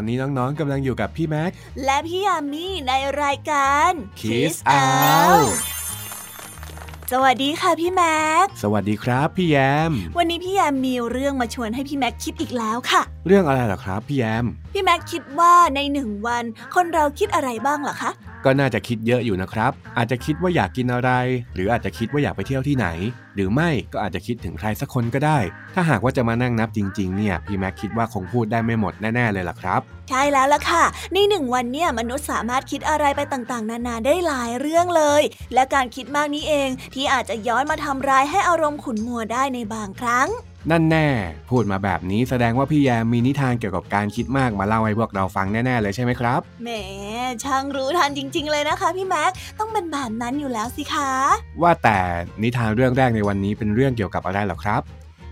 อนนี้น้องๆกำลังอยู่กับพี่แม็ก และพี่ยามีในรายการ Kiss Out สวัสดีค่ะพี่แม็ก สวัสดีครับพี่แยม วันนี้พี่แยมมีเรื่องมาชวนให้พี่แม็กคิดอีกแล้วค่ะ เรื่องอะไรเหรอครับพี่แยม พี่แม็กคิดว่าในหนึ่งวัน คนเราคิดอะไรบ้างเหรอคะ ก็น่าจะคิดเยอะอยู่นะครับ อาจจะคิดว่าอยากกินอะไร หรืออาจจะคิดว่าอยากไปเที่ยวที่ไหน หรือไม่ก็อาจจะคิดถึงใครสักคนก็ได้ ถ้าหากว่าจะมานั่งนับจริงๆเนี่ยพี่แม็กคิดว่าคงพูดได้ไม่หมดแน่ๆเลยล่ะครับ ใช่แล้วล่ะค่ะ ในหนึ่งวันเนี่ยมนุษย์สามารถคิดอะไรไปต่างๆ นานาได้หลายเรื่องเลย และการคิดมากนี้เองที่อาจจะย้อนมาทำร้ายให้อารมณ์ขุ่นมัวได้ในบางครั้ง นั่นแน่ พูดมาแบบนี้แสดงว่าพี่แยมมีนิทานเกี่ยวกับการคิดมากมาเล่าให้พวกเราฟังแน่ๆเลยใช่ไหมครับ แหม ช่างรู้ทันจริง ๆ เลยนะคะพี่แม็ก ต้องเป็นแบบนั้นอยู่แล้วสิคะ ว่าแต่นิทานเรื่องแรกในวันนี้เป็นเรื่องเกี่ยวกับอะไรเหรอครับ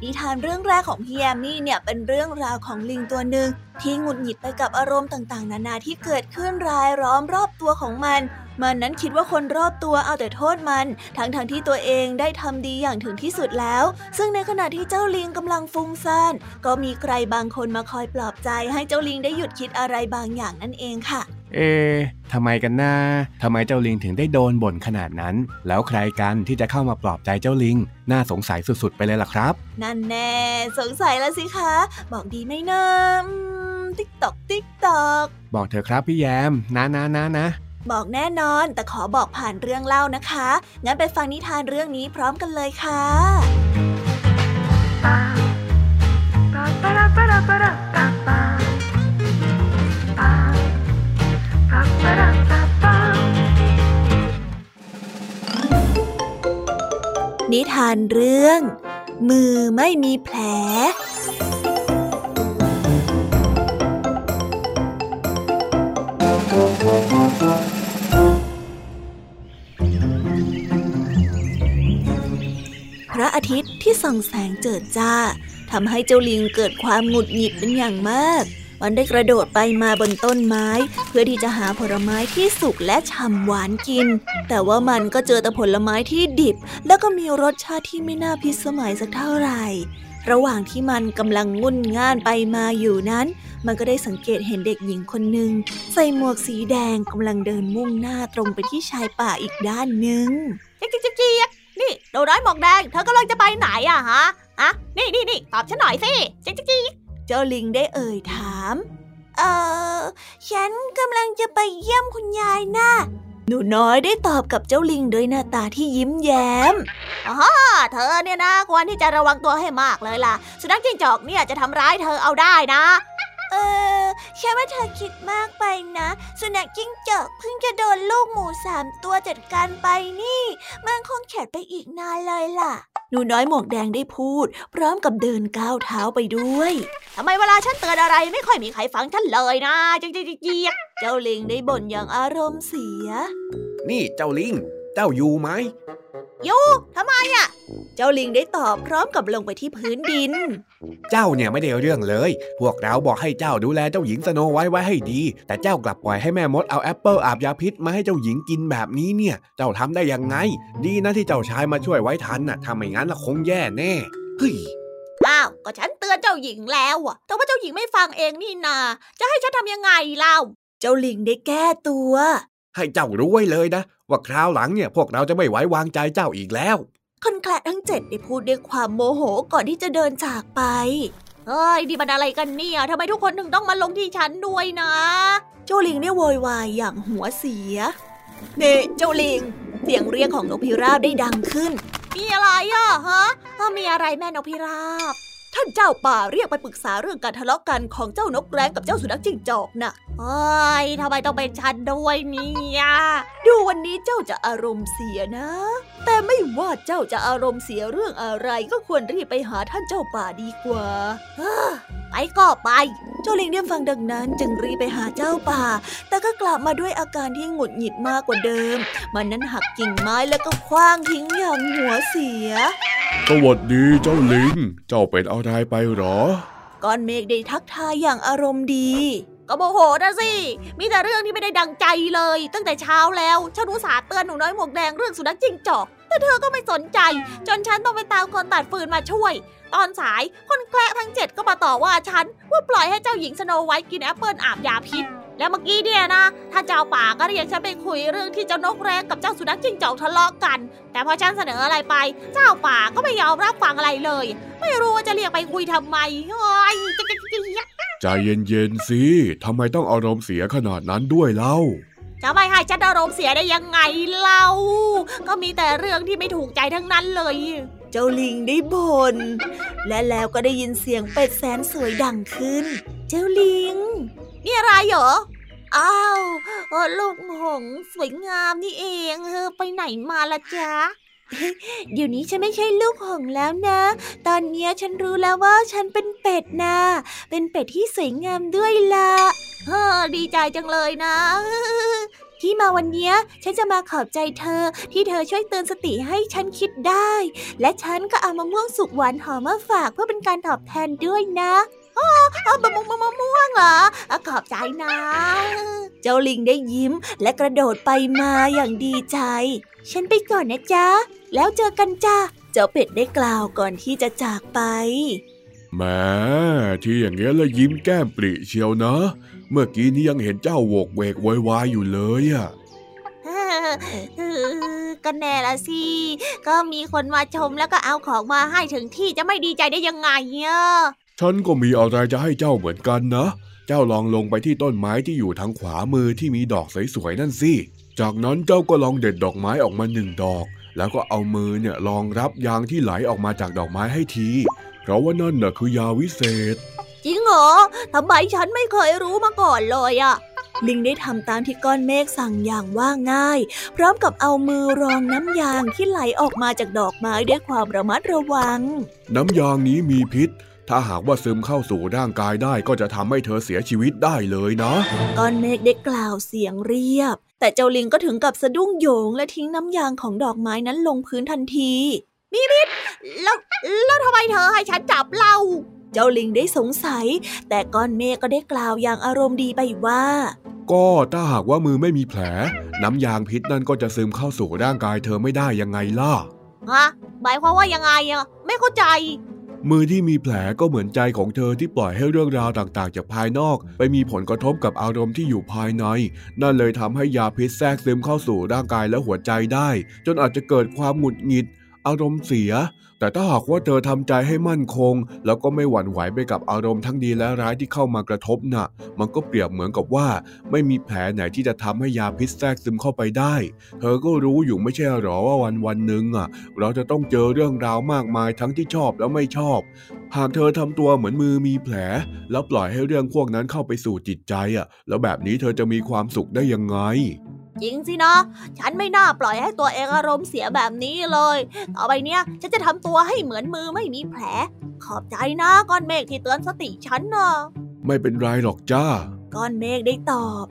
นิทานเรื่องแรกของพี่แยมมี่เนี่ยเป็นเรื่องราวของลิงตัวหนึ่งที่หงุดหงิดไปกับอารมณ์ต่างๆ นานาที่เกิดขึ้นรายล้อมรอบตัวของมัน มันนั้นคิดว่าคนรอบตัวเอาแต่โทษมัน ทั้งๆทที่ตัวเองได้ทำดีอย่างถึงที่สุดแล้ว ซึ่งในขณะที่เจ้าลิงกำลังฟุ้งซ่านก็มีใครบางคนมาคอยปลอบใจให้เจ้าลิงได้หยุดคิดอะไรบางอย่างนั่นเองค่ะ เอ๊ะทำไมกันนะทำไมเจ้าลิงถึงได้โดนบ่นขนาดนั้น แล้วใครกันที่จะเข้ามาปลอบใจเจ้าลิง น่าสงสัยสุดๆ ไปเลยล่ะครับ นั่นแน่ สงสัยแล้วสิคะ บอกดีไหมนะติ๊กตอกติ๊กตอก บอกเถอะครับพี่แยม นะนะนะนะบอกแน่นอน แต่ขอบอกผ่านเรื่องเล่านะคะ งั้นไปฟังนิทานเรื่องนี้พร้อมกันเลยค่ะ นิทานเรื่อง มือไม่มีแผล พระอาทิตย์ที่ส่องแสงเจิดจ้าทำให้เจ้าลิงเกิดความหงุดหงิดเป็นอย่างมาก มันได้กระโดดไปมาบนต้นไม้ เพื่อที่จะหาผลไม้ที่สุกและฉ่ำหวานกิน แต่ว่ามันก็เจอแต่ผลไม้ที่ดิบ แล้วก็มีรสชาติที่ไม่น่าพิสมัยสักเท่าไหร่ ระหว่างที่มันกำลังงุ่นง่านไปมาอยู่นั้น มันก็ได้สังเกตเห็นเด็กหญิงคนหนึ่งใส่หมวกสีแดงกำลังเดินมุ่งหน้าตรงไปที่ชายป่าอีกด้านหนึ่งจิ๊กจิ๊กจิ๊กจิ๊กนี่หนูน้อยหมวกแดง เธอกำลังจะไปไหนอะฮะอะนี่นี่นี่ตอบฉันหน่อยสิจิ๊กจิ๊กจิ๊ก เจ้าลิงได้เอ่ยถาม เออฉันกำลังจะไปเยี่ยมคุณยายนะหนูน้อยได้ตอบกับเจ้าลิงด้วยหน้าตาที่ยิ้มแย้มอ่าเธอเนี่ยนะควรที่จะระวังตัวให้มากเลยล่ะ สุนัขจิ้งจอกเนี่ยจะทำร้ายเธอเอาได้นะ เออฉันว่าเธอคิดมากไปนะ สุนัขจิ้งจอกเพิ่งจะโดนลูกหมูสามตัวจัดการไปนี่ มันคงแข็ดไปอีกนานเลยล่ะ หนูน้อยหมวกแดงได้พูด พร้อมกับเดินก้าวเท้าไปด้วยทำไมเวลาฉันเตือนอะไรไม่ค่อยมีใครฟังฉันเลยนะจิ๊กจิ๊กจิ๊กจิ๊กเจ้าลิงได้บ่นอย่างอารมณ์เสีย นี่เจ้าลิง เจ้าอยู่ไหมอยู่ทำไมอะเจ้าลิงได้ตอบพร้อมกับลงไปที่พื้นดิน เจ้าเนี่ยไม่ได้เรื่องเลย พวกเราบอกให้เจ้าดูแลเจ้าหญิงสโนว์ไวท์ไว้ให้ดี แต่เจ้ากลับปล่อยให้แม่มดเอาแอปเปิลอาบยาพิษมาให้เจ้าหญิงกินแบบนี้เนี่ย เจ้าทำได้ยังไง ดีนะที่เจ้าชายมาช่วยไว้ทันน่ะถ้าไม่งั้นละคงแย่แน่เฮ้ยอ้าว ก็ฉันเตือนเจ้าหญิงแล้วอะแต่ว่าเจ้าหญิงไม่ฟังเองนี่นา จะให้ฉันทำยังไงเล่า เจ้าลิงได้แก้ตัว ให้เจ้ารู้ไว้เลยนะ ว่าคราวหลังเนี่ยพวกเราจะไม่ไว้วางใจเจ้าอีกแล้ว คนแคละทั้งเจ็ดได้พูดด้วยความโมโหก่อนที่จะเดินจากไปเฮ้ยนี่มันอะไรกันเนี่ยทำไมทุกคนถึงต้องมาลงที่ฉันด้วยนะเจ้าลิงได้โวยวายอย่างหัวเสียเน่เจ้าลิง เสียงเรียกของนกพิราบได้ดังขึ้น มีอะไรอะฮะเอ้ามีอะไรแม่นกพิราบ ท่านเจ้าป่าเรียกไปปรึกษาเรื่องการทะเลาะกันของเจ้านกแร้งกับเจ้าสุนัขจิ้งจอกน่ะ เฮ้ยทำไมต้องเป็นฉันด้วยเนี่ยดูวันนี้เจ้าจะอารมณ์เสียนะ แต่ไม่ว่าเจ้าจะอารมณ์เสียเรื่องอะไรก็ควรรีบไปหาท่านเจ้าป่าดีกว่าเฮ้อไปก็ไป เจ้าลิงได้ฟังดังนั้นจึงรีบไปหาเจ้าป่า แต่ก็กลับมาด้วยอาการที่หงุดหงิดมากกว่าเดิม มันนั้นหักกิ่งไม้แล้วก็คว้างทิ้งอย่างหัวเสีย สวัสดีเจ้าลิง เจ้าเป็นอะไรไปหรอ ก้อนเมฆได้ทักทายอย่างอารมณ์ดี ก็โมโหนะสิ มีแต่เรื่องที่ไม่ได้ดังใจเลย ตั้งแต่เช้าแล้วฉันอุตส่าห์เตือนหนูน้อยหมวกแดงเรื่องสุนัขจิ้งจอก แต่เธอก็ไม่สนใจ จนฉันต้องไปตามคนตัดฟืนมาช่วย ตอนสายคนแกล้ทั้งเจ็ดก็มาต่อว่าฉันว่าปล่อยให้เจ้าหญิงสโนว์ไวท์กินแอปเปิลอาบยาพิษ แล้วเมื่อกี้เนี่ยนะท่านเจ้าป่าก็เรียกฉันไปคุยเรื่องที่เจ้านกแร้งกับเจ้าสุนัขจิ้งจอกทะเลาะกัน แต่พอฉันเสนออะไรไป เจ้าป่าก็ไม่ยอมรับฟังอะไรเลย ไม่รู้ว่าจะเรียกไปคุยทำไมเฮ้ยจะจะจะจะใจเย็นๆสิทำไมต้องอารมณ์เสียขนาดนั้นด้วยเล่าจะไม่ให้ฉันอารมณ์เสียได้ยังไงเล่า ก็มีแต่เรื่องที่ไม่ถูกใจทั้งนั้นเลย เจ้าลิงได้บน่นและแล้วก็ได้ยินเสียงเป็ดแสนสวยดังขึ้น เจ้าลิง นี่อะไรเหรอ อ้าวลูกหงส์สวยงามนี่เองเออไปไหนมาละจ๊ะ เดี๋ยวนี้ฉันไม่ใช่ลูกหงส์แล้วนะ ตอนเนี้ยฉันรู้แล้วว่าฉันเป็นเป็ดนะ เป็นเป็ดที่สวยงามด้วยล่ะเออดีใจจังเลยนะที่มาวันนี้ฉันจะมาขอบใจเธอ ที่เธอช่วยเตือนสติให้ฉันคิดได้ และฉันก็เอามะม่วงสุกหวานหอมมาฝากเพื่อเป็นการตอบแทนด้วยนะ เอามะม่วงมะม่วงมะม่วงเหรออะขอบใจนะ เจ้าลิงได้ยิ้มและกระโดดไปมาอย่างดีใจ ฉันไปก่อนนะจ๊ะ แล้วเจอกันจ้าเจ้าเป็ดได้กล่าวก่อนที่จะจากไปแหมที่อย่างเงี้ยแล้วยิ้มแก้มปริเชียวนะ เมื่อกี้นี้ยังเห็นเจ้าโวกเวกโวยวายอยู่เลยอะเออก็แน่ละสิ ก็มีคนมาชมแล้วก็เอาของมาให้ถึงที่จะไม่ดีใจได้ยังไงเนี่ย ฉันก็มีอะไรจะให้เจ้าเหมือนกันนะ เจ้าลองลงไปที่ต้นไม้ที่อยู่ทางขวามือที่มีดอกสวยๆนั่นสิ จากนั้นเจ้าก็ลองเด็ดดอกไม้ออกมาหนึ่งดอก แล้วก็เอามือเนี่ยลองรับยางที่ไหลออกมาจากดอกไม้ให้ที เพราะว่านั่นน่ะคือยาวิเศษ จริงเหรอทำไมฉันไม่เคยรู้มาก่อนเลยอะลิงได้ทำตามที่ก้อนเมฆสั่งอย่างว่าง่าย พร้อมกับเอามือรองน้ำยางที่ไหลออกมาจากดอกไม้ด้วยความระมัดระวัง น้ำยางนี้มีพิษ ถ้าหากว่าซึมเข้าสู่ร่างกายได้ก็จะทำให้เธอเสียชีวิตได้เลยนะก้อนเมฆได้กล่าวเสียงเรียบ แต่เจ้าลิงก็ถึงกับสะดุ้งโยงและทิ้งน้ำยางของดอกไม้นั้นลงพื้นทันทีแล้วแล้วทำไมเธอให้ฉันจับเรา เจ้าลิงได้สงสัย แต่ก้อนเมฆก็ได้กล่าวอย่างอารมณ์ดีไปว่า ก็ถ้าหากว่ามือไม่มีแผล น้ำยางพิษนั่นก็จะซึมเข้าสู่ร่างกายเธอไม่ได้ยังไงล่ะฮะหมายความว่ายังไงอะไม่เข้าใจ มือที่มีแผลก็เหมือนใจของเธอที่ปล่อยให้เรื่องราวต่างๆ จากภายนอก ไปมีผลกระทบกับอารมณ์ที่อยู่ภายใน นั่นเลยทำให้ยาพิษแทรกซึมเข้าสู่ร่างกายและหัวใจได้ จนอาจจะเกิดความหงุดหงิด อารมณ์เสีย แต่ถ้าหากว่าเธอทำใจให้มั่นคง แล้วก็ไม่หวั่นไหวไปกับอารมณ์ทั้งดีและร้ายที่เข้ามากระทบน่ะ มันก็เปรียบเหมือนกับว่า ไม่มีแผลไหนที่จะทำให้ยาพิษแทรกซึมเข้าไปได้ เธอก็รู้อยู่ไม่ใช่หรอว่าวันวันหนึ่งอะ เราจะต้องเจอเรื่องราวมากมายทั้งที่ชอบและไม่ชอบ หากเธอทำตัวเหมือนมือมีแผล แล้วปล่อยให้เรื่องพวกนั้นเข้าไปสู่จิตใจอะ แล้วแบบนี้เธอจะมีความสุขได้ยังไง จริงสินะ ฉันไม่น่าปล่อยให้ตัวเองอารมณ์เสียแบบนี้เลย ต่อไปเนี้ยฉันจะทำตัวให้เหมือนมือไม่มีแผล ขอบใจนะก้อนเมฆที่เตือนสติฉันนะไม่เป็นไรหรอกจ้า ก้อนเมฆได้ตอบ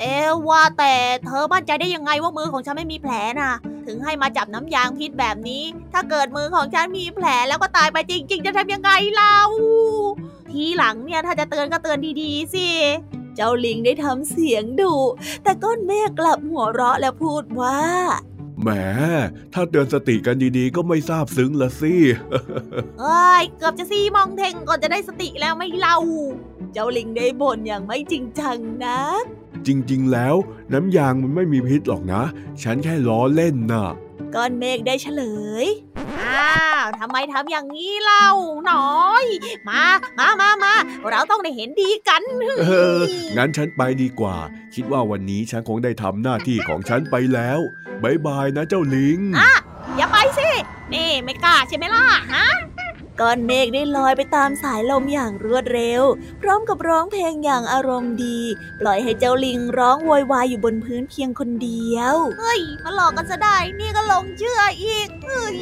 เอ๊ะว่าแต่เธอมั่นใจได้ยังไงว่ามือของฉันไม่มีแผลน่ะถึงให้มาจับน้ำยางพิษแบบนี้ ถ้าเกิดมือของฉันมีแผลแล้วก็ตายไปจริง ๆ จะทำยังไงเล่าทีหลังเนี่ยถ้าจะเตือนก็เตือนดีๆสิ เจ้าลิงได้ทำเสียงดุแต่ก้อนเมฆกลับหัวเราะและพูดว่าแหม ถ้าเตือนสติกันดีๆ ก็ไม่ทราบซึ้งละสิเอ้ย เกือบจะซีมองเทงก่อนจะได้สติแล้วไม่เล่า เจ้าลิงได้บ่นอย่างไม่จริงจังนะ จริง ๆ แล้ว น้ำยางมันไม่มีพิษหรอกนะ ฉันแค่ล้อเล่นน่ะก้อนเมฆได้เฉลย อ้าว ทำไมทำอย่างนี้เล่าหน้อย มา มามามา เราต้องได้เห็นดีกัน เออ งั้นฉันไปดีกว่า คิดว่าวันนี้ฉันคงได้ทำหน้าที่ของฉันไปแล้วบายบายนะเจ้าลิงอย่าไปสิ นี่ไม่กล้าใช่ไหมล่ะ ฮะ ก้อนเมฆได้ลอยไปตามสายลมอย่างรวดเร็ว พร้อมกับร้องเพลงอย่างอารมณ์ดี ปล่อยให้เจ้าลิงร้องโวยวายอยู่บนพื้นเพียงคนเดียว เฮ้ย มาหลอกกันซะได้ นี่ก็ลงเชื่ออีกเฮ้ย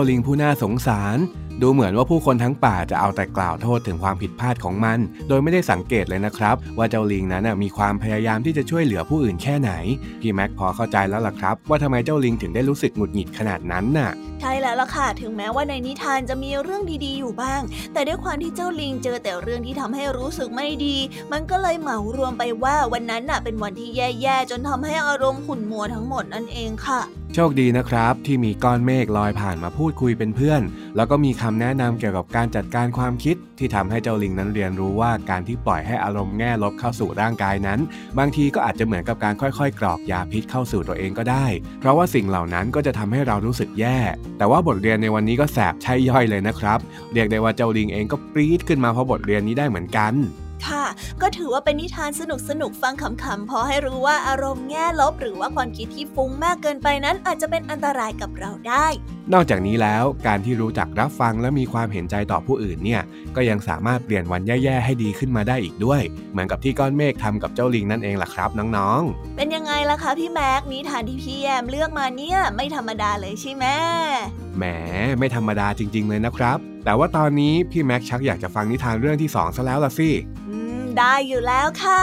เจ้าลิงผู้น่าสงสาร ดูเหมือนว่าผู้คนทั้งป่าจะเอาแต่กล่าวโทษถึงความผิดพลาดของมัน โดยไม่ได้สังเกตเลยนะครับ ว่าเจ้าลิงนั้นมีความพยายามที่จะช่วยเหลือผู้อื่นแค่ไหน พี่แม็กพอเข้าใจแล้วล่ะครับ ว่าทำไมเจ้าลิงถึงได้รู้สึกหงุดหงิดขนาดนั้นน่ะ ใช่แล้วล่ะค่ะ ถึงแม้ว่าในนิทานจะมีเรื่องดีๆอยู่บ้าง แต่ด้วยความที่เจ้าลิงเจอแต่เรื่องที่ทำให้รู้สึกไม่ดี มันก็เลยเหมารวมไปว่าวันนั้นน่ะเป็นวันที่แย่ๆจนทำให้อารมณ์ขุ่นมัวทั้งหมดนั่นเองค่ะ โชคดีนะครับ ที่มีก้อนเมฆลอยผ่านมาพูดคุยเป็นเพื่อน แล้วก็มีคำแนะนำเกี่ยวกับการจัดการความคิด ที่ทำให้เจ้าลิงนั้นเรียนรู้ว่าการที่ปล่อยให้อารมณ์แง่ลบเข้าสู่ร่างกายนั้น บางทีก็อาจจะเหมือนกับการค่อยๆ กรอกยาพิษเข้าสู่ตัวเองก็ได้ เพราะว่าสิ่งเหล่านั้นก็จะทำให้เรารู้สึกแย่ แต่ว่าบทเรียนในวันนี้ก็แสบใช่ย่อยเลยนะครับ เรียกได้ว่าเจ้าลิงเองก็ปรี๊ดขึ้นมาเพราะบทเรียนนี้ได้เหมือนกัน ค่ะ ก็ถือว่าเป็นนิทานสนุกสนุกฟังขำๆพอให้รู้ว่าอารมณ์แง่ลบ หรือว่าความคิดที่ฟุ้งมากเกินไปนั้นอาจจะเป็นอันตรายกับเราได้ นอกจากนี้แล้วการที่รู้จักรับฟังและมีความเห็นใจต่อผู้อื่นเนี่ยก็ยังสามารถเปลี่ยนวันแย่ๆให้ดีขึ้นมาได้อีกด้วย เหมือนกับที่ก้อนเมฆทำกับเจ้าลิงนั่นเองล่ะครับน้องๆ เป็นยังไงล่ะคะพี่แม็กนิทานที่พี่แยมเลือกมาเนี่ยไม่ธรรมดาเลยใช่ไหมแหมไม่ธรรมดาจริง ๆ เลยนะครับ แต่ว่าตอนนี้พี่แม็กชักอยากจะฟังนิทานเรื่องที่สองซะแล้วล่ะสิได้อยู่แล้วค่ะ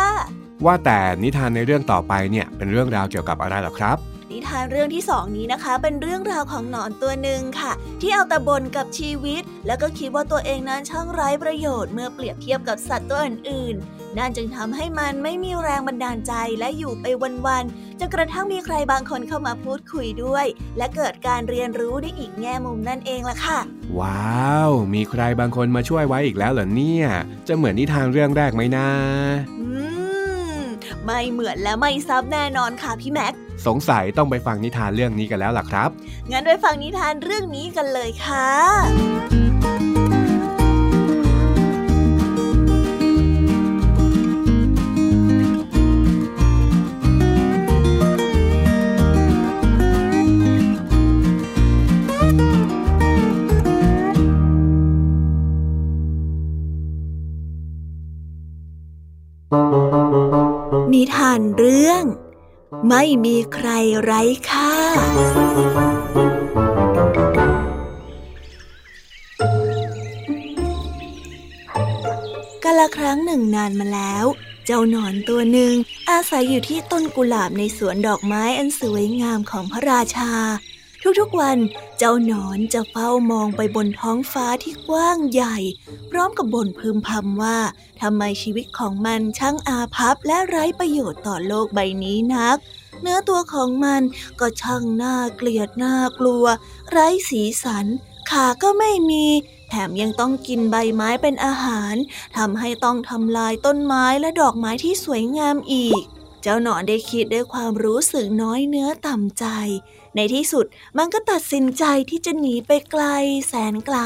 ว่าแต่นิทานในเรื่องต่อไปเนี่ยเป็นเรื่องราวเกี่ยวกับอะไรหรอครับ นิทานเรื่องที่สองนี้นะคะ เป็นเรื่องราวของหนอนตัวหนึ่งค่ะ ที่เอาแต่บ่นกับชีวิต แล้วก็คิดว่าตัวเองนั้นช่างไร้ประโยชน์เมื่อเปรียบเทียบกับสัตว์ตัวอื่นๆนั่นจึงทำให้มันไม่มีแรงบันดาลใจและอยู่ไปวันๆจนกระทั่งมีใครบางคนเข้ามาพูดคุยด้วย และเกิดการเรียนรู้ในอีกแง่มุมนั่นเองล่ะค่ะ ว้าว มีใครบางคนมาช่วยไว้อีกแล้วเหรอเนี่ย จะเหมือนนิทานเรื่องแรกไหมนะอืมไม่เหมือนและไม่ซับแน่นอนค่ะพี่แม็ก สงสัยต้องไปฟังนิทานเรื่องนี้กันแล้วล่ะครับ งั้นไปฟังนิทานเรื่องนี้กันเลยค่ะนิทานเรื่อง ไม่มีใครไร้ค่า กาละครั้งหนึ่งนานมาแล้ว เจ้าหนอนตัวหนึ่งอาศัยอยู่ที่ต้นกุหลาบในสวนดอกไม้อันสวยงามของพระราชา ทุกๆวันเจ้าหนอนจะเฝ้ามองไปบนท้องฟ้าที่กว้างใหญ่ พร้อมกับบ่นพึมพำว่าทำไมชีวิตของมันช่างอาภัพและไร้ประโยชน์ต่อโลกใบนี้นัก เนื้อตัวของมันก็ช่างน่าเกลียดน่ากลัว ไร้สีสัน ขาก็ไม่มี แถมยังต้องกินใบไม้เป็นอาหารทำให้ต้องทำลายต้นไม้และดอกไม้ที่สวยงามอีก เจ้าหนอนได้คิดด้วยความรู้สึกน้อยเนื้อต่ำใจ ในที่สุดมันก็ตัดสินใจที่จะหนีไปไกลแสนไกล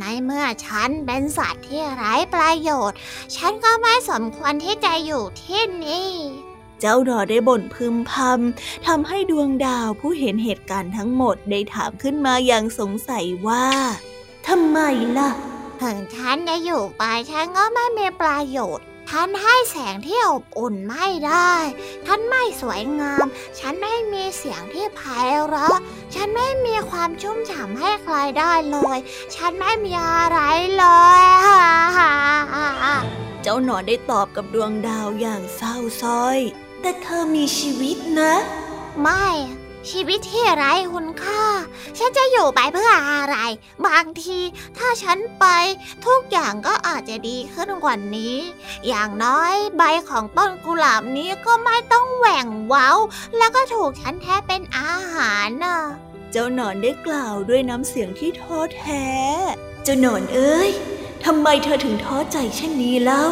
ในเมื่อฉันเป็นสัตว์ที่ไร้ประโยชน์ ฉันก็ไม่สมควรที่จะอยู่ที่นี่เจ้าดอได้บ่นพึมพำทำให้ดวงดาวผู้เห็นเหตุการณ์ทั้งหมดได้ถามขึ้นมาอย่างสงสัยว่าทำไมล่ะถึงฉันจะอยู่ไปฉันก็ไม่มีประโยชน์ ท่านให้แสงที่อบอุ่นไม่ได้ท่านไม่สวยงาม ฉันไม่มีเสียงที่ไพเราะ ฉันไม่มีความชุ่มฉ่ำให้ใครได้เลย ฉันไม่มีอะไรเลยเจ้าหนอนได้ตอบกับดวงดาวอย่างเศร้าซ้อย แต่เธอมีชีวิตนะ ไม่ ชีวิตที่ไร้คุณค่า ฉันจะอยู่ไปเพื่ออะไร บางทีถ้าฉันไปทุกอย่างก็อาจจะดีขึ้นกว่านี้ อย่างน้อยใบของต้นกุหลาบนี้ก็ไม่ต้องแหว่งเว้า แล้วก็ถูกฉันแท้เป็นอาหารน่ะ เจ้าหนอนได้กล่าวด้วยน้ำเสียงที่ท้อแท้ เจ้าหนอนเอ้ยทำไมเธอถึงท้อใจเช่นนี้เล่า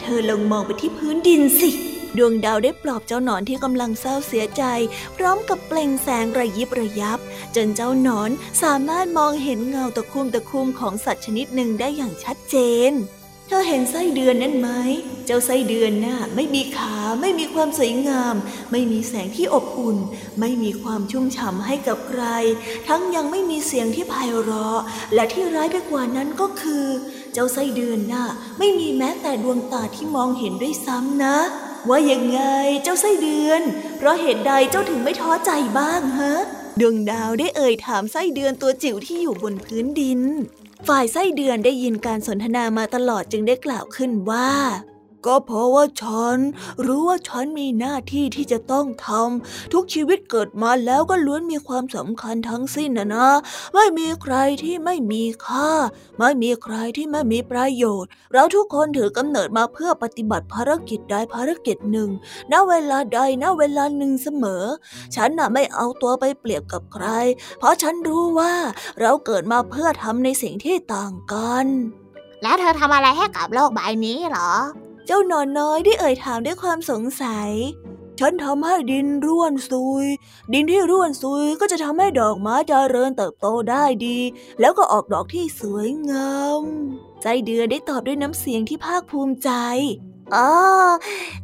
เธอลองมองไปที่พื้นดินสิ ดวงดาวได้ปลอบเจ้าหนอนที่กำลังเศร้าเสียใจ พร้อมกับเปล่งแสงระยิบระยับ จนเจ้าหนอนสามารถมองเห็นเงาตะคุ่มตะคุ่มของสัตว์ชนิดหนึ่งได้อย่างชัดเจนเธอเห็นไส้เดือนนั่นไหม เจ้าไส้เดือนน่ะไม่มีขาไม่มีความสวยงาม ไม่มีแสงที่อบอุ่น ไม่มีความชุ่มฉ่ำให้กับใคร ทั้งยังไม่มีเสียงที่ไพเราะ และที่ร้ายไปกว่านั้นก็คือ เจ้าไส้เดือนน่ะไม่มีแม้แต่ดวงตาที่มองเห็นด้วยซ้ำนะ ว่ายังไงเจ้าไส้เดือน เพราะเหตุใดเจ้าถึงไม่ท้อใจบ้างฮะ ดวงดาวได้เอ่ยถามไส้เดือนตัวจิ๋วที่อยู่บนพื้นดิน ฝ่ายไส้เดือนได้ยินการสนทนามาตลอดจึงได้กล่าวขึ้นว่า ก็เพราะว่าฉัน รู้ว่าฉันมีหน้าที่ที่จะต้องทำทุกชีวิตเกิดมาแล้วก็ล้วนมีความสำคัญทั้งสิ้นนะนะ ไม่มีใครที่ไม่มีค่า ไม่มีใครที่ไม่มีประโยชน์ เราทุกคนถือกำเนิดมาเพื่อปฏิบัติภารกิจใดภารกิจหนึ่ง ณ เวลาใด ณ เวลาหนึ่งเสมอ ฉันน่ะไม่เอาตัวไปเปรียบกับใคร เพราะฉันรู้ว่าเราเกิดมาเพื่อทำในสิ่งที่ต่างกัน แล้วเธอทำอะไรให้กับโลกใบนี้เหรอ เจ้าหนอนน้อยได้เอ่ยถามด้วยความสงสัย ฉันทำให้ดินร่วนซุย ดินที่ร่วนซุยก็จะทำให้ดอกไม้เจริญเติบโตได้ดี แล้วก็ออกดอกที่สวยงาม ใจเดือได้ตอบด้วยน้ำเสียงที่ภาคภูมิใจอ๋อ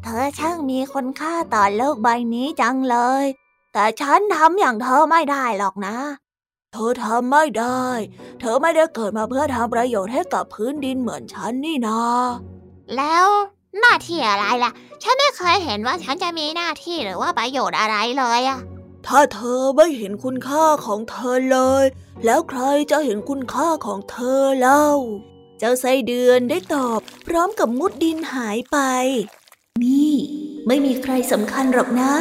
เธอช่างมีคนค่าต่อโลกใบนี้จังเลย แต่ฉันทำอย่างเธอไม่ได้หรอกนะ เธอทำไม่ได้ เธอไม่ได้เกิดมาเพื่อทำประโยชน์ให้กับพื้นดินเหมือนฉันนี่นา แล้วหน้าที่อะไรล่ะ ฉันไม่เคยเห็นว่าฉันจะมีหน้าที่หรือว่าประโยชน์อะไรเลยอะถ้าเธอไม่เห็นคุณค่าของเธอเลย แล้วใครจะเห็นคุณค่าของเธอเล่า เจ้าไส้เดือนได้ตอบ พร้อมกับมุดดินหายไป นี่ ไม่มีใครสำคัญหรอกนะ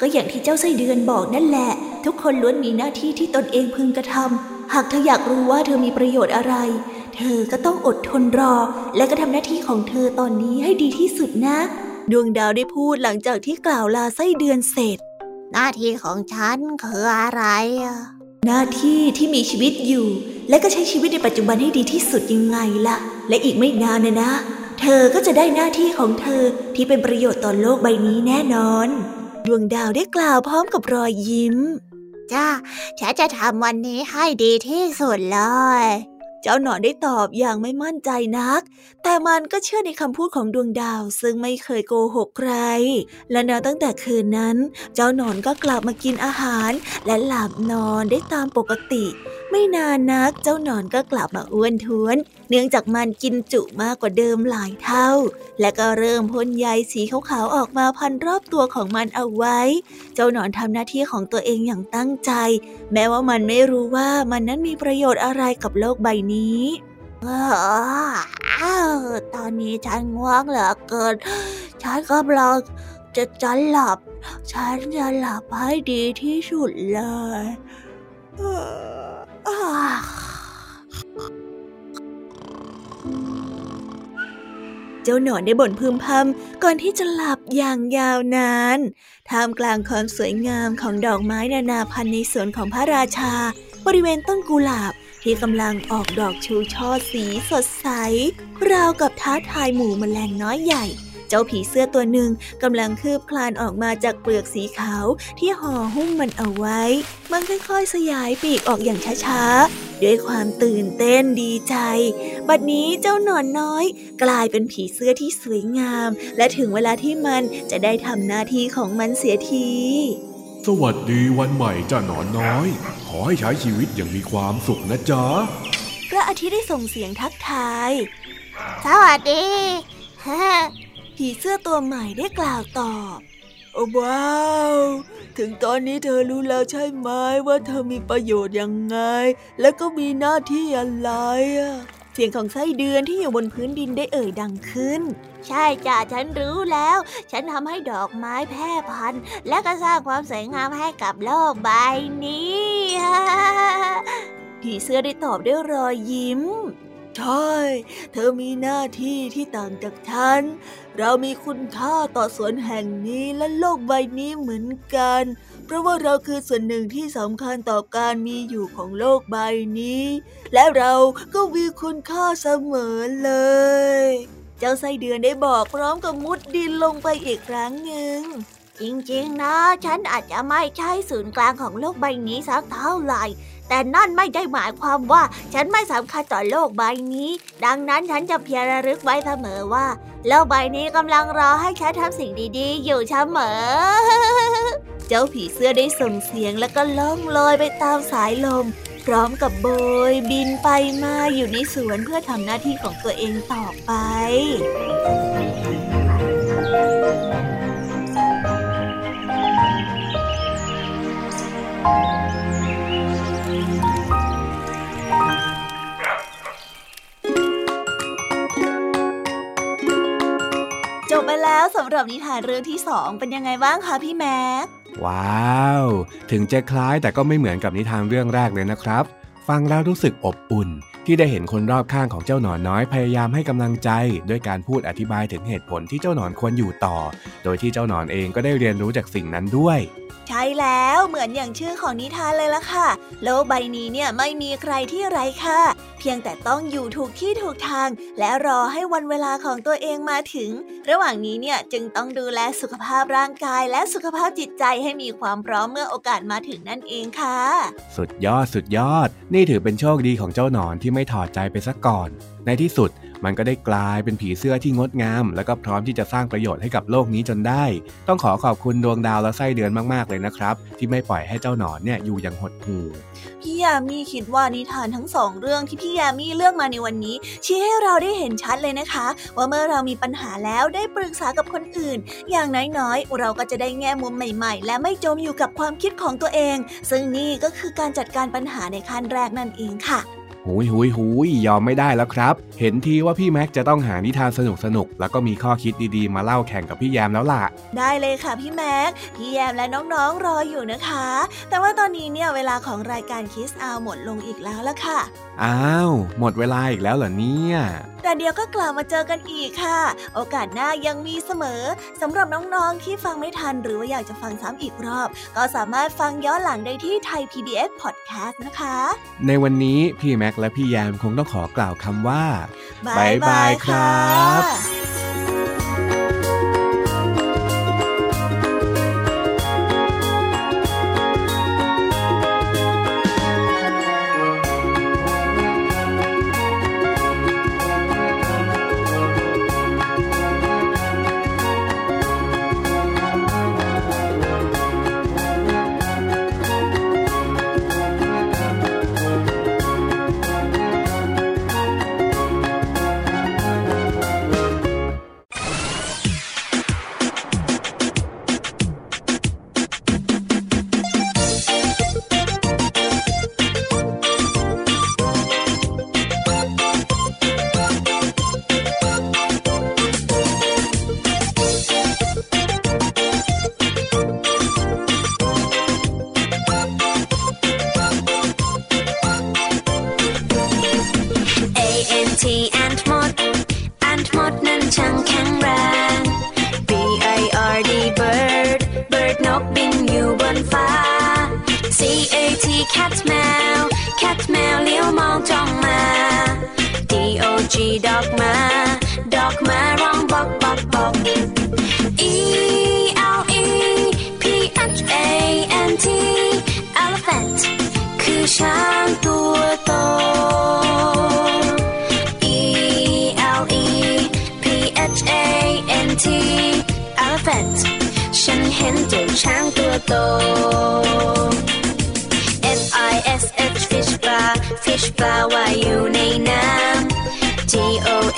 ก็อย่างที่เจ้าไส้เดือนบอกนั่นแหละ ทุกคนล้วนมีหน้าที่ที่ตนเองพึงกระทำหากเธออยากรู้ว่าเธอมีประโยชน์อะไร เธอก็ต้องอดทนรอ และก็ทำหน้าที่ของเธอตอนนี้ให้ดีที่สุดนะ ดวงดาวได้พูดหลังจากที่กล่าวลาไส้เดือนเสร็จ หน้าที่ของฉันคืออะไรอะหน้าที่ที่มีชีวิตอยู่ และก็ใช้ชีวิตในปัจจุบันให้ดีที่สุดยังไงล่ะ และอีกไม่นานนะนะ เธอก็จะได้หน้าที่ของเธอที่เป็นประโยชน์ต่อโลกใบนี้แน่นอน ดวงดาวได้กล่าวพร้อมกับรอยยิ้มจ้าฉันจะทำวันนี้ให้ดีที่สุดเลย เจ้าหนอนได้ตอบอย่างไม่มั่นใจนัก แต่มันก็เชื่อในคำพูดของดวงดาว ซึ่งไม่เคยโกหกใคร และนับตั้งแต่คืนนั้น เจ้าหนอนก็กลับมากินอาหาร และหลับนอนได้ตามปกติ ไม่นานนักเจ้าหนอนก็กลับมาอ้วนท้วน เนื่องจากมันกินจุมากกว่าเดิมหลายเท่า และก็เริ่มพ่นใยสีขาวๆออกมาพันรอบตัวของมันเอาไว้ เจ้าหนอนทำหน้าที่ของตัวเองอย่างตั้งใจ แม้ว่ามันไม่รู้ว่ามันนั้นมีประโยชน์อะไรกับโลกใบนี้อตอนนี้ฉันง่วงเหลือเกิน ฉันกำลังจะจะหลับ ฉันจะหลับให้ดีที่สุดเลย จ้าหนอนได้บ่นพึมพำก่อนที่จะหลับอย่างยาวนาน ท่ามกลางความสวยงามของดอกไม้นานาพันธุ์ในสวนของพระราชา บริเวณต้นกุหลาบที่กำลังออกดอกชูช่อสีสดใส ราวกับท้าทายหมู่แมลงน้อยใหญ่เจ้าผีเสื้อตัวหนึ่งกำลังคืบคลานออกมาจากเปลือกสีขาวที่ห่อหุ้มมันเอาไว้ มันค่อยๆ สยายปีกออกอย่างช้าๆ ด้วยความตื่นเต้นดีใจ บัดนี้เจ้าหนอนน้อย กลายเป็นผีเสื้อที่สวยงาม และถึงเวลาที่มันจะได้ทำหน้าที่ของมันเสียที สวัสดีวันใหม่จ้าหนอนน้อย ขอให้ใช้ชีวิตอย่างมีความสุขนะจ๊ะ พระอาทิตย์ได้ส่งเสียงทักทาย สวัสดี ผีเสื้อตัวใหม่ได้กล่าวตอบโอ้ ว้าว ถึงตอนนี้เธอรู้แล้วใช่ไหมว่าเธอมีประโยชน์ยังไง และก็มีหน้าที่อะไรอะเสียงของไส้เดือนที่อยู่บนพื้นดินได้เอ่ยดังขึ้น ใช่จ้ะฉันรู้แล้ว ฉันทำให้ดอกไม้แพร่พันธุ์และก็สร้างความสวยงามให้กับโลกใบนี้ผีเสื้อได้ตอบด้วยรอยยิ้ม ใช่ เธอมีหน้าที่ที่ต่างจากฉัน เรามีคุณค่าต่อสวนแห่งนี้และโลกใบนี้เหมือนกัน เพราะว่าเราคือส่วนหนึ่งที่สำคัญต่อการมีอยู่ของโลกใบนี้ และเราก็มีคุณค่าเสมอเลย เจ้าไส้เดือนได้บอกพร้อมกับมุดดินลงไปอีกครั้งหนึ่งจริงๆนะ ฉันอาจจะไม่ใช่ศูนย์กลางของโลกใบนี้สักเท่าไหร่ แต่นั่นไม่ได้หมายความว่าฉันไม่สำคัญต่อโลกใบนี้ ดังนั้นฉันจะเพียรระลึกไว้เสมอว่า โลกใบนี้กำลังรอให้ฉันทำสิ่งดี ๆ อยู่เสมอ เจ้าผีเสื้อได้ส่งเสียงแล้วก็ล่องลอยไปตามสายลม พร้อมกับโบย บินไปมาอยู่ในสวนเพื่อทำหน้าที่ของตัวเองต่อไป แล้วสำหรับนิทานเรื่องที่สองเป็นยังไงบ้างคะพี่แม็ก ว้าว ถึงจะคล้ายแต่ก็ไม่เหมือนกับนิทานเรื่องแรกเลยนะครับ ฟังแล้วรู้สึกอบอุ่น ที่ได้เห็นคนรอบข้างของเจ้าหนอนน้อยพยายามให้กำลังใจ ด้วยการพูดอธิบายถึงเหตุผลที่เจ้าหนอนควรอยู่ต่อ โดยที่เจ้าหนอนเองก็ได้เรียนรู้จากสิ่งนั้นด้วย ใช่แล้วเหมือนอย่างชื่อของนิทานเลยล่ะค่ะ โลกใบนี้เนี่ยไม่มีใครที่ไร้ค่าเพียงแต่ต้องอยู่ถูกที่ถูกทาง และรอให้วันเวลาของตัวเองมาถึง ระหว่างนี้เนี่ยจึงต้องดูแลสุขภาพร่างกายและสุขภาพจิตใจให้มีความพร้อมเมื่อโอกาสมาถึงนั่นเองค่ะ สุดยอดสุดยอด นี่ถือเป็นโชคดีของเจ้าหนอนที่ไม่ถอดใจไปซะก่อน ในที่สุดมันก็ได้กลายเป็นผีเสื้อที่งดงาม แล้วก็พร้อมที่จะสร้างประโยชน์ให้กับโลกนี้จนได้ ต้องขอขอบคุณดวงดาวและไส้เดือนมากๆเลยนะครับ ที่ไม่ปล่อยให้เจ้าหนอนเนี่ยอยู่อย่างหดหู่พี่ยามีคิดว่านิทานทั้งสองเรื่องที่พี่ยามีเลือกมาในวันนี้ ชี้ให้เราได้เห็นชัดเลยนะคะ ว่าเมื่อเรามีปัญหาแล้วได้ปรึกษากับคนอื่น อย่างน้อยๆ เราก็จะได้แง่มุมใหม่ ๆ และไม่จมอยู่กับความคิดของตัวเอง ซึ่งนี่ก็คือการจัดการปัญหาในขั้นแรกนั่นเองค่ะ หุยหุยหุยยอมไม่ได้แล้วครับ เห็นทีว่าพี่แม็กจะต้องหานิทานสนุกสนุกแล้วก็มีข้อคิดดีๆ มาเล่าแข่งกับพี่แยมแล้วล่ะ ได้เลยค่ะพี่แม็ก พี่แยมและน้องๆรออยู่นะคะ แต่ว่าตอนนี้เนี่ยเวลาของรายการคิสอาหมดลงอีกแล้วละค่ะ อ้าว หมดเวลาอีกแล้วเหรอเนี่ย แต่เดี๋ยวก็กลับมาเจอกันอีกค่ะ โอกาสหน้ายังมีเสมอสำหรับน้องๆที่ฟังไม่ทันหรือว่าอยากจะฟังซ้ำอีกรอบ ก็สามารถฟังย้อนหลังได้ที่ไทย PBS Podcast นะคะ ในวันนี้พี่แม็กและพี่แยมคงต้องขอกล่าวคำว่าบายบายครับ elephant คือช้างตัวโต E L E P H A N T elephant ฉันเห็นเจ้าช้างตัวโต F I S H fish bar fish bar ว่ายอยู่ในน้ำ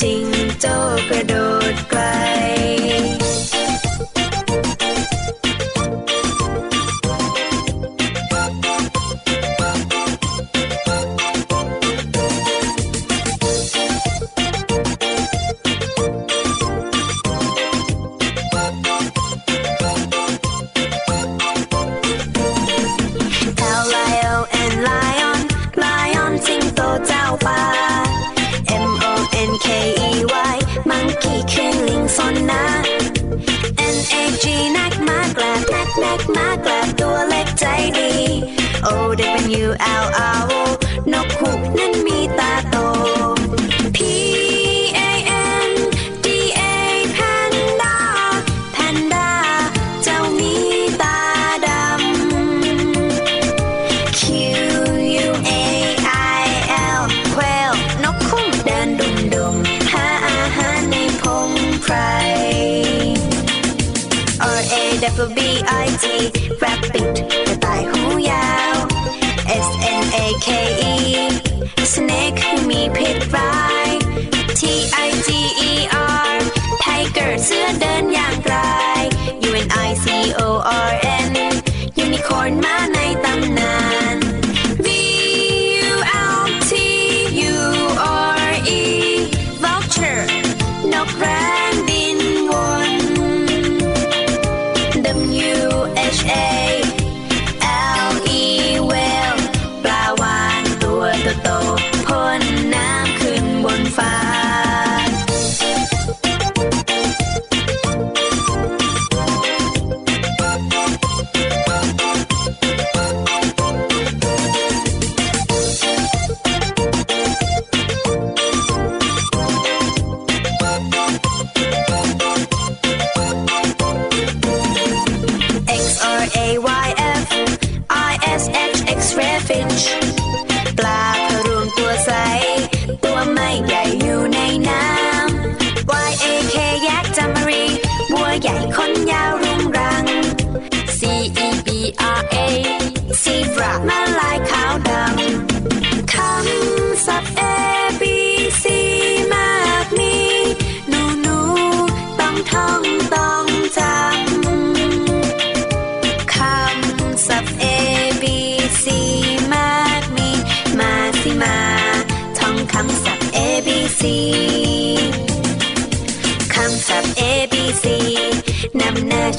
ting, toker do. fire.